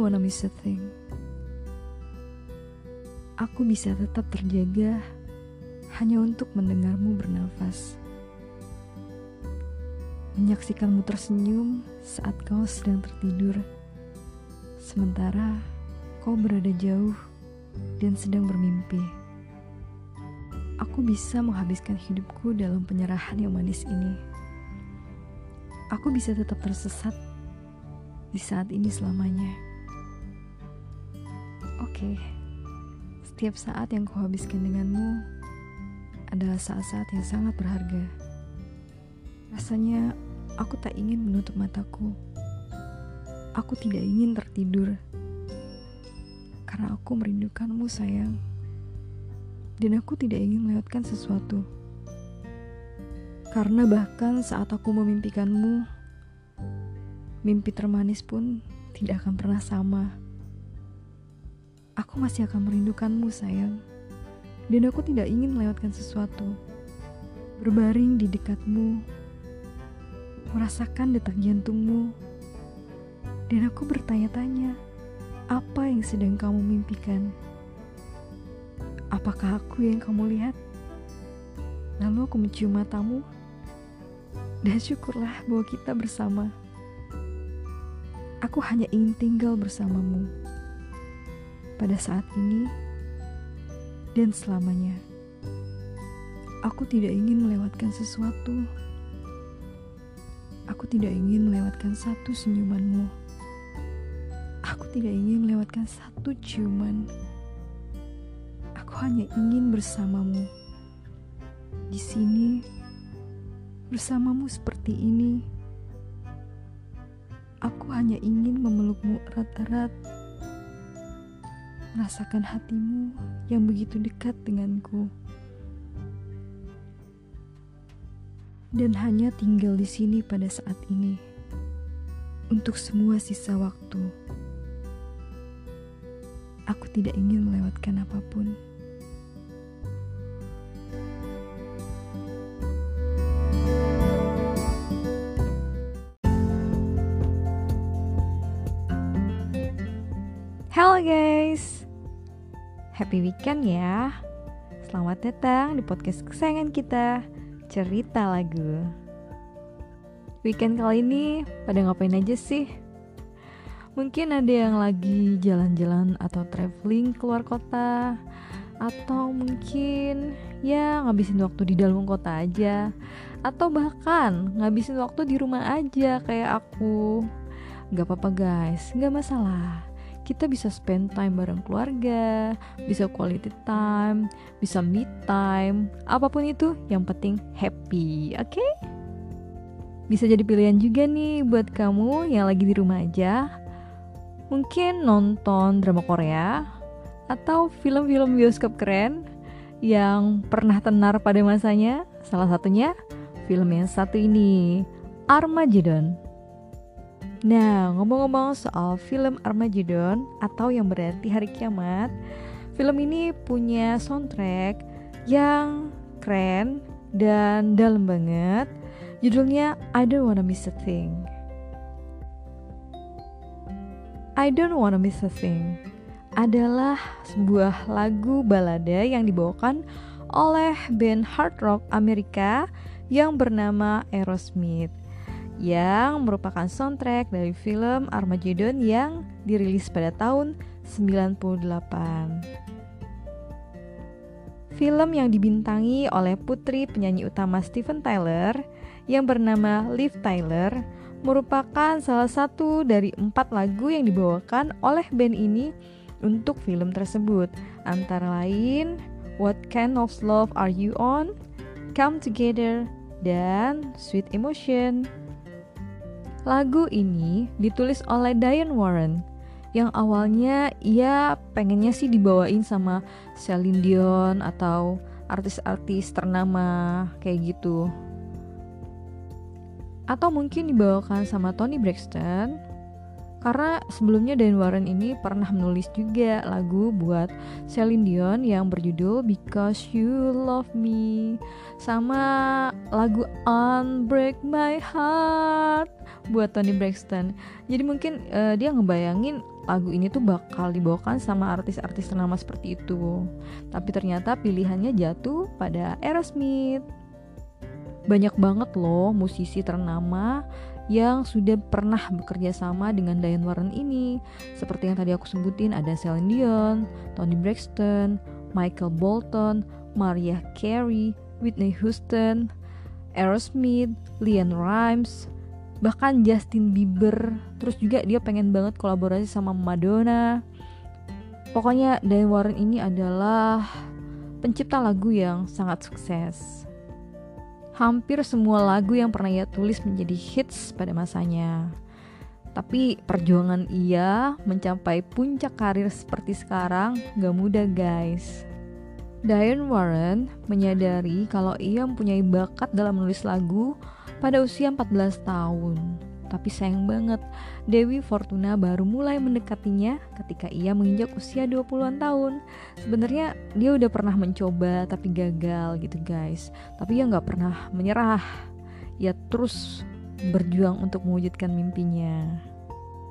don't wanna miss a thing. Aku bisa tetap terjaga hanya untuk mendengarmu bernafas. Menyaksikanmu tersenyum saat kau sedang tertidur. Sementara kau berada jauh dan sedang bermimpi. Aku bisa menghabiskan hidupku dalam penyerahan yang manis ini. Aku bisa tetap tersesat di saat ini selamanya. Oke, setiap saat yang kau habiskan denganmu adalah saat-saat yang sangat berharga. Rasanya aku tak ingin menutup mataku. Aku tidak ingin tertidur karena aku merindukanmu, sayang. Dan aku tidak ingin melewatkan sesuatu. Karena bahkan saat aku memimpikanmu, mimpi termanis pun tidak akan pernah sama. Aku masih akan merindukanmu, sayang. Dan aku tidak ingin melewatkan sesuatu. Berbaring di dekatmu, merasakan detak jantungmu, dan aku bertanya-tanya, apa yang sedang kamu mimpikan? Apakah aku yang kamu lihat? Lalu aku mencium matamu, dan syukurlah bahwa kita bersama. Aku hanya ingin tinggal bersamamu pada saat ini dan selamanya. Aku tidak ingin melewatkan sesuatu. Aku tidak ingin melewatkan satu senyumanmu. Aku tidak ingin melewatkan satu ciuman. Aku hanya ingin bersamamu. Di sini, bersamamu seperti ini. Aku hanya ingin memelukmu erat-erat. Merasakan hatimu yang begitu dekat denganku. Dan hanya tinggal di sini pada saat ini. Untuk semua sisa waktu. Aku tidak ingin melewatkan apa pun. Happy weekend ya. Selamat datang di podcast kesayangan kita, cerita lagu. Weekend kali ini pada ngapain aja sih? Mungkin ada yang lagi jalan-jalan atau traveling keluar kota Atau mungkin ya ngabisin waktu di dalam kota aja Atau bahkan ngabisin waktu di rumah aja kayak aku Gak apa-apa guys, gak masalah kita bisa spend time bareng keluarga, bisa quality time, bisa me time, apa pun itu yang penting happy, oke? Okay? Bisa jadi pilihan juga nih buat kamu yang lagi di rumah aja mungkin nonton drama Korea atau film-film bioskop keren yang pernah tenar pada masanya. Salah satunya film yang satu ini, Armageddon. Nah, ngomong-ngomong soal film Armageddon atau yang berarti hari kiamat, film ini punya soundtrack yang keren dan dalam banget. Judulnya I Don't Wanna Miss a Thing. I Don't Wanna Miss a Thing adalah sebuah lagu balada yang dibawakan oleh band hard rock Amerika yang bernama Aerosmith yang merupakan soundtrack dari film Armageddon yang dirilis pada tahun 98. Film yang dibintangi oleh putri penyanyi utama Steven Tyler yang bernama Liv Tyler merupakan salah satu dari empat lagu yang dibawakan oleh band ini untuk film tersebut, antara lain What Kind of Love Are You On, Come Together, dan Sweet Emotion. Lagu ini ditulis oleh Diane Warren yang awalnya ia pengennya sih dibawain sama Celine Dion atau artis-artis ternama kayak gitu. Atau mungkin dibawakan sama Tony Braxton karena sebelumnya Dan Warren ini pernah menulis juga lagu buat Celine Dion yang berjudul Because You Love Me sama lagu Unbreak My Heart buat Tony Braxton. Jadi mungkin uh, dia ngebayangin lagu ini tuh bakal dibawakan sama artis-artis ternama seperti itu. Tapi ternyata pilihannya jatuh pada Aerosmith. Banyak banget loh musisi ternama yang sudah pernah bekerja sama dengan Diane Warren ini. Seperti yang tadi aku sebutin ada Celine Dion, Tony Braxton, Michael Bolton, Mariah Carey, Whitney Houston, Aerosmith, Leanne Rimes, bahkan Justin Bieber. Terus juga dia pengen banget kolaborasi sama Madonna. Pokoknya Diane Warren ini adalah pencipta lagu yang sangat sukses hampir semua lagu yang pernah ia tulis menjadi hits pada masanya. Tapi perjuangan ia mencapai puncak karir seperti sekarang gak mudah guys. Diane Warren menyadari kalau ia mempunyai bakat dalam menulis lagu pada usia 14 tahun. Tapi sayang banget, Dewi Fortuna baru mulai mendekatinya ketika ia menginjak usia 20-an tahun. Sebenarnya dia udah pernah mencoba tapi gagal gitu guys. Tapi ia nggak pernah menyerah. Ia terus berjuang untuk mewujudkan mimpinya.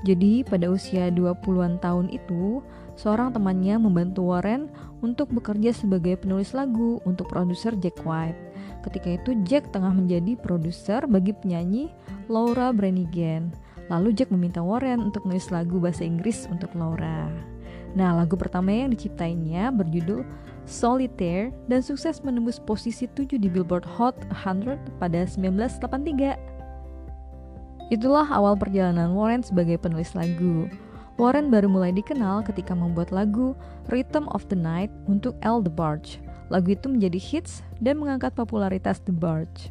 Jadi pada usia 20-an tahun itu, seorang temannya membantu Warren untuk bekerja sebagai penulis lagu untuk produser Jack White. Ketika itu Jack tengah menjadi produser bagi penyanyi Laura Branigan. Lalu Jack meminta Warren untuk menulis lagu bahasa Inggris untuk Laura. Nah, lagu pertama yang diciptainya berjudul Solitaire dan sukses menembus posisi 7 di Billboard Hot 100 pada 1983. Itulah awal perjalanan Warren sebagai penulis lagu. Warren baru mulai dikenal ketika membuat lagu Rhythm of the Night untuk El DeBarge. Lagu itu menjadi hits dan mengangkat popularitas The Barge.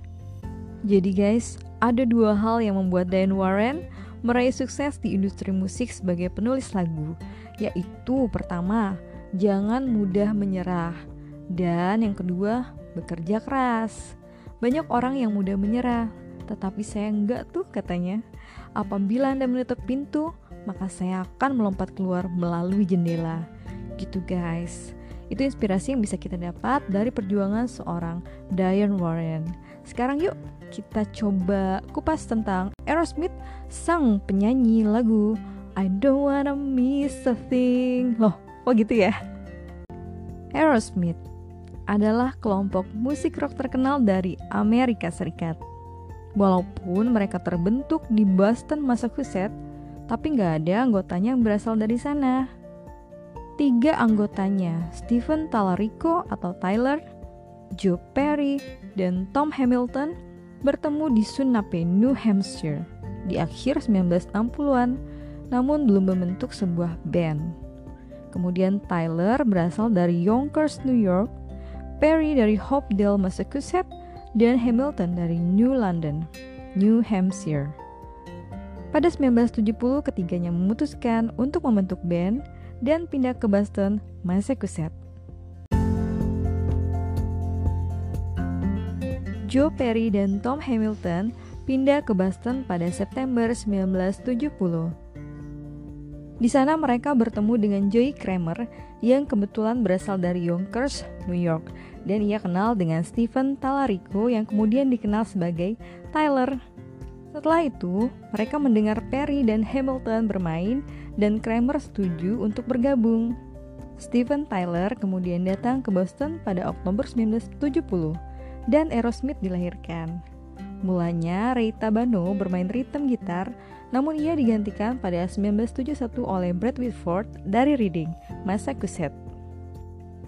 Jadi guys, ada dua hal yang membuat Diane Warren meraih sukses di industri musik sebagai penulis lagu, yaitu pertama, jangan mudah menyerah, dan yang kedua, bekerja keras. Banyak orang yang mudah menyerah, tetapi saya enggak tuh katanya. Apabila Anda menutup pintu, maka saya akan melompat keluar melalui jendela. Gitu guys. Itu inspirasi yang bisa kita dapat dari perjuangan seorang Diane Warren. Sekarang yuk kita coba kupas tentang Aerosmith, sang penyanyi lagu I Don't Wanna Miss a Thing. Loh, kok gitu ya? Aerosmith adalah kelompok musik rock terkenal dari Amerika Serikat. Walaupun mereka terbentuk di Boston, Massachusetts, tapi nggak ada anggotanya yang berasal dari sana. Tiga anggotanya, Stephen Talarico atau Tyler, Joe Perry, dan Tom Hamilton bertemu di Sunape, New Hampshire di akhir 1960-an, namun belum membentuk sebuah band. Kemudian Tyler berasal dari Yonkers, New York, Perry dari Hopedale, Massachusetts, dan Hamilton dari New London, New Hampshire. Pada 1970, ketiganya memutuskan untuk membentuk band dan pindah ke Boston, Massachusetts. Joe Perry dan Tom Hamilton pindah ke Boston pada September 1970. Di sana mereka bertemu dengan Joey Kramer yang kebetulan berasal dari Yonkers, New York, dan ia kenal dengan Stephen Talarico yang kemudian dikenal sebagai Tyler. Setelah itu, mereka mendengar Perry dan Hamilton bermain dan Kramer setuju untuk bergabung. Steven Tyler kemudian datang ke Boston pada Oktober 1970 dan Aerosmith dilahirkan. Mulanya Ray Tabano bermain rhythm gitar, namun ia digantikan pada 1971 oleh Brad Whitford dari Reading, Massachusetts.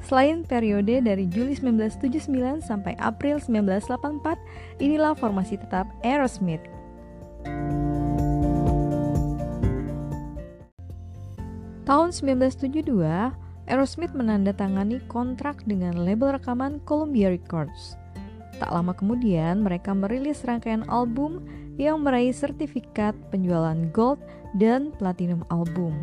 Selain periode dari Juli 1979 sampai April 1984, inilah formasi tetap Aerosmith. Tahun 1972, Aerosmith menandatangani kontrak dengan label rekaman Columbia Records. Tak lama kemudian, mereka merilis rangkaian album yang meraih sertifikat penjualan gold dan platinum album.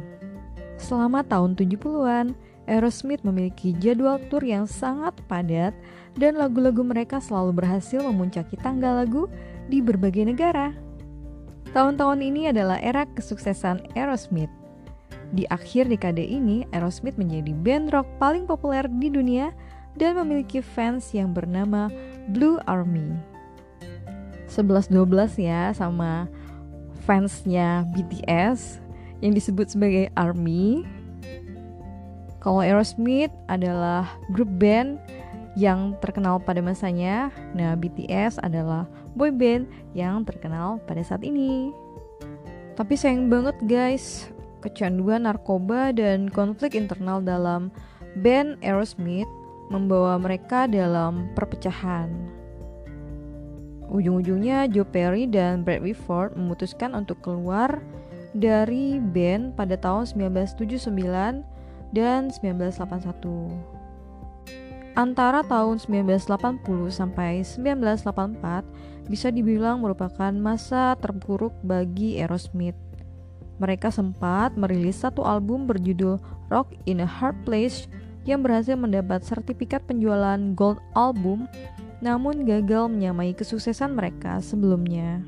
Selama tahun 70-an, Aerosmith memiliki jadwal tur yang sangat padat dan lagu-lagu mereka selalu berhasil memuncaki tangga lagu di berbagai negara. Tahun-tahun ini adalah era kesuksesan Aerosmith. Di akhir dekade ini, Aerosmith menjadi band rock paling populer di dunia dan memiliki fans yang bernama Blue Army. 11-12 ya sama fansnya BTS yang disebut sebagai ARMY. Kalau Aerosmith adalah grup band yang terkenal pada masanya. Nah, BTS adalah boy band yang terkenal pada saat ini. Tapi sayang banget guys, kecanduan narkoba dan konflik internal dalam band Aerosmith membawa mereka dalam perpecahan. Ujung-ujungnya Joe Perry dan Brad Whitford memutuskan untuk keluar dari band pada tahun 1979 dan 1981. Antara tahun 1980 sampai 1984 bisa dibilang merupakan masa terburuk bagi Aerosmith. Mereka sempat merilis satu album berjudul Rock in a Hard Place yang berhasil mendapat sertifikat penjualan gold album namun gagal menyamai kesuksesan mereka sebelumnya.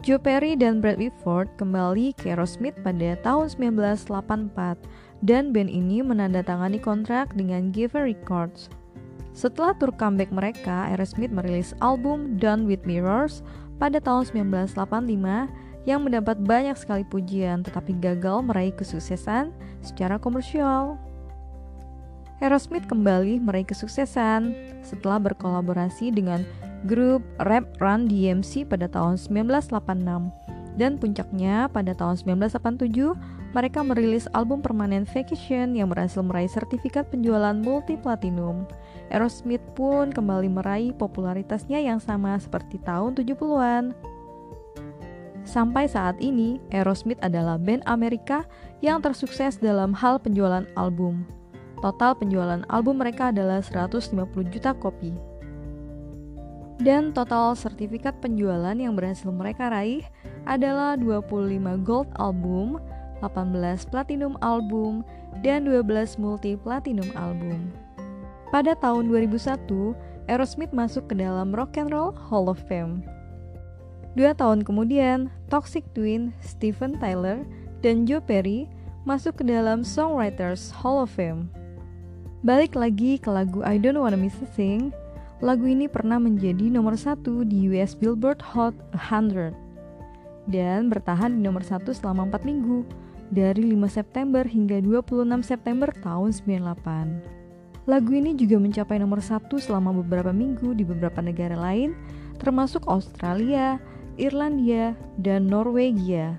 Joe Perry dan Brad Whitford kembali ke Aerosmith pada tahun 1984 dan band ini menandatangani kontrak dengan Geffen Records setelah tur comeback mereka, Aerosmith merilis album Done With Mirrors pada tahun 1985 yang mendapat banyak sekali pujian tetapi gagal meraih kesuksesan secara komersial. Aerosmith kembali meraih kesuksesan setelah berkolaborasi dengan grup rap Run DMC pada tahun 1986 dan puncaknya pada tahun 1987 mereka merilis album permanen Vacation yang berhasil meraih sertifikat penjualan multi platinum. Aerosmith pun kembali meraih popularitasnya yang sama seperti tahun 70-an. Sampai saat ini, Aerosmith adalah band Amerika yang tersukses dalam hal penjualan album. Total penjualan album mereka adalah 150 juta kopi. Dan total sertifikat penjualan yang berhasil mereka raih adalah 25 gold album, 18 platinum album, dan 12 multi platinum album. Pada tahun 2001, Aerosmith masuk ke dalam Rock and Roll Hall of Fame. Dua tahun kemudian, Toxic Twin, Steven Tyler, dan Joe Perry masuk ke dalam Songwriters Hall of Fame. Balik lagi ke lagu I Don't Wanna Miss a Thing, lagu ini pernah menjadi nomor satu di US Billboard Hot 100 dan bertahan di nomor satu selama 4 minggu dari 5 September hingga 26 September tahun 98. Lagu ini juga mencapai nomor satu selama beberapa minggu di beberapa negara lain, termasuk Australia, Irlandia, dan Norwegia.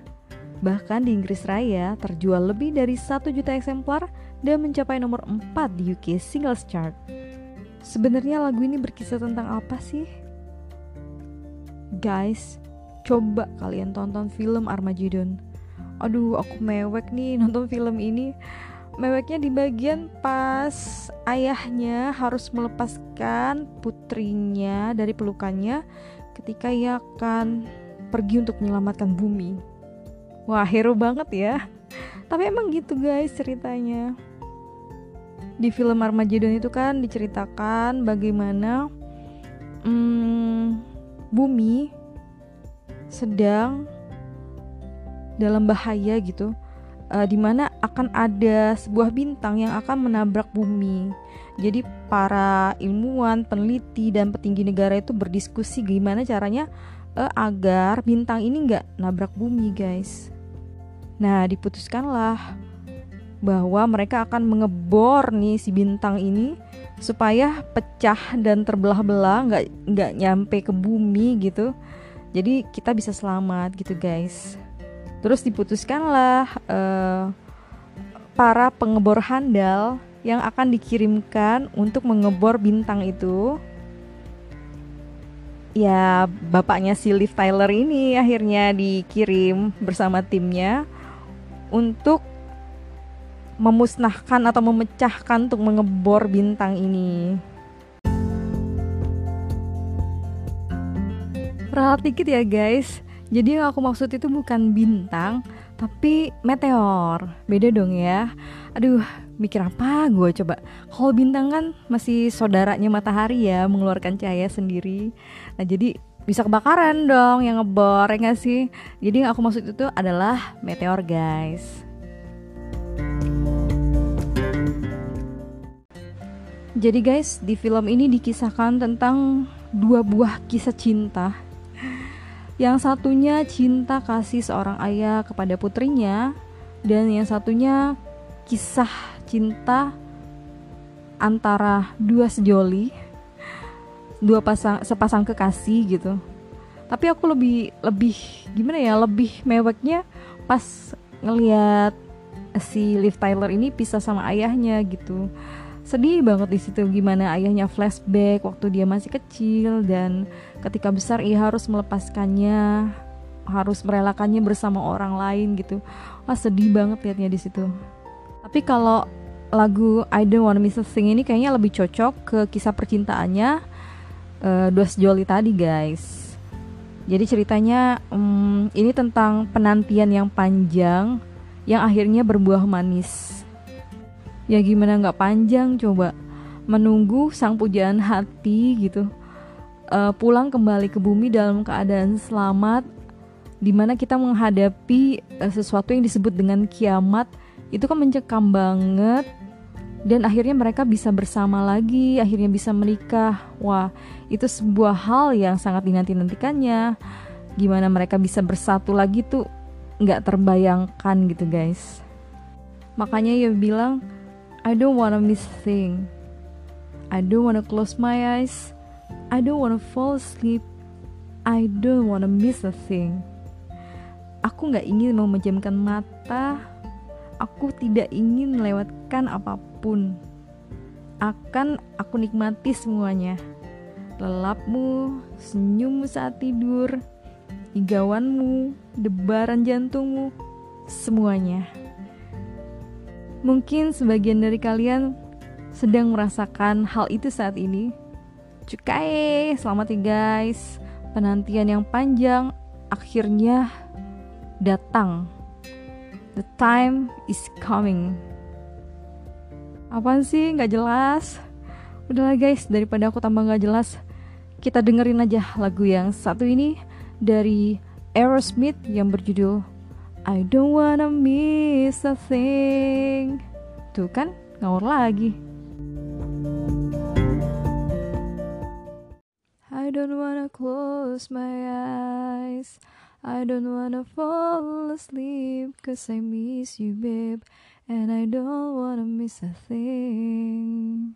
Bahkan di Inggris Raya terjual lebih dari 1 juta eksemplar dan mencapai nomor 4 di UK Singles Chart. Sebenarnya lagu ini berkisah tentang apa sih? Guys, coba kalian tonton film Armageddon. Aduh, aku mewek nih nonton film ini meweknya di bagian pas ayahnya harus melepaskan putrinya dari pelukannya ketika ia akan pergi untuk menyelamatkan bumi. Wah, hero banget ya. Tapi emang gitu guys ceritanya. Di film Armageddon itu kan diceritakan bagaimana hmm, bumi sedang dalam bahaya gitu uh, di mana akan ada sebuah bintang yang akan menabrak bumi. Jadi para ilmuwan, peneliti dan petinggi negara itu berdiskusi gimana caranya uh, agar bintang ini nggak nabrak bumi, guys. Nah, diputuskanlah bahwa mereka akan mengebor nih si bintang ini supaya pecah dan terbelah-belah nggak nggak nyampe ke bumi gitu jadi kita bisa selamat gitu guys Terus diputuskanlah uh, para pengebor handal yang akan dikirimkan untuk mengebor bintang itu. Ya, bapaknya si Liv Tyler ini akhirnya dikirim bersama timnya untuk memusnahkan atau memecahkan untuk mengebor bintang ini. Ralat dikit ya guys jadi yang aku maksud itu bukan bintang, tapi meteor. Beda dong ya. Aduh, mikir apa gue coba. Kalau bintang kan masih saudaranya matahari ya, mengeluarkan cahaya sendiri. Nah, jadi bisa kebakaran dong yang ngebor ya gak sih? Jadi yang aku maksud itu adalah meteor guys. Jadi guys, di film ini dikisahkan tentang dua buah kisah cinta Yang satunya cinta kasih seorang ayah kepada putrinya dan yang satunya kisah cinta antara dua sejoli, dua pasang sepasang kekasih gitu. Tapi aku lebih lebih gimana ya, lebih meweknya pas ngelihat si Liv Tyler ini pisah sama ayahnya gitu. Sedih banget di situ gimana ayahnya flashback waktu dia masih kecil dan ketika besar ia harus melepaskannya, harus merelakannya bersama orang lain gitu. Wah sedih banget liatnya di situ. Tapi kalau lagu I Don't Wanna Miss a Thing ini kayaknya lebih cocok ke kisah percintaannya uh, dua sejoli tadi guys. Jadi ceritanya um, ini tentang penantian yang panjang yang akhirnya berbuah manis. Ya gimana nggak panjang coba menunggu sang pujaan hati gitu uh, pulang kembali ke bumi dalam keadaan selamat di mana kita menghadapi uh, sesuatu yang disebut dengan kiamat itu kan mencekam banget dan akhirnya mereka bisa bersama lagi, akhirnya bisa menikah. Wah, itu sebuah hal yang sangat dinanti-nantikannya. Gimana mereka bisa bersatu lagi tuh nggak terbayangkan gitu guys. Makanya ya bilang, I don't wanna miss thing. I don't wanna close my eyes. I don't wanna fall asleep. I don't wanna miss a thing. Aku nggak ingin memejamkan mata. Aku tidak ingin melewatkan apa pun apa pun akan aku nikmati semuanya lelapmu, senyummu saat tidur, igawanmu, debaran jantungmu, semuanya. Mungkin sebagian dari kalian sedang merasakan hal itu saat ini. Cukai, selamat ya guys. Penantian yang panjang akhirnya datang. The time is coming. Apaan sih? Gak jelas. Udahlah guys, daripada aku tambah gak jelas, kita dengerin aja lagu yang satu ini dari Aerosmith yang berjudul I Don't Wanna Miss a Thing. Tuh kan, ngawur lagi. I don't wanna close my eyes. I don't wanna fall asleep cause I miss you, babe. and I don't wanna miss a thing.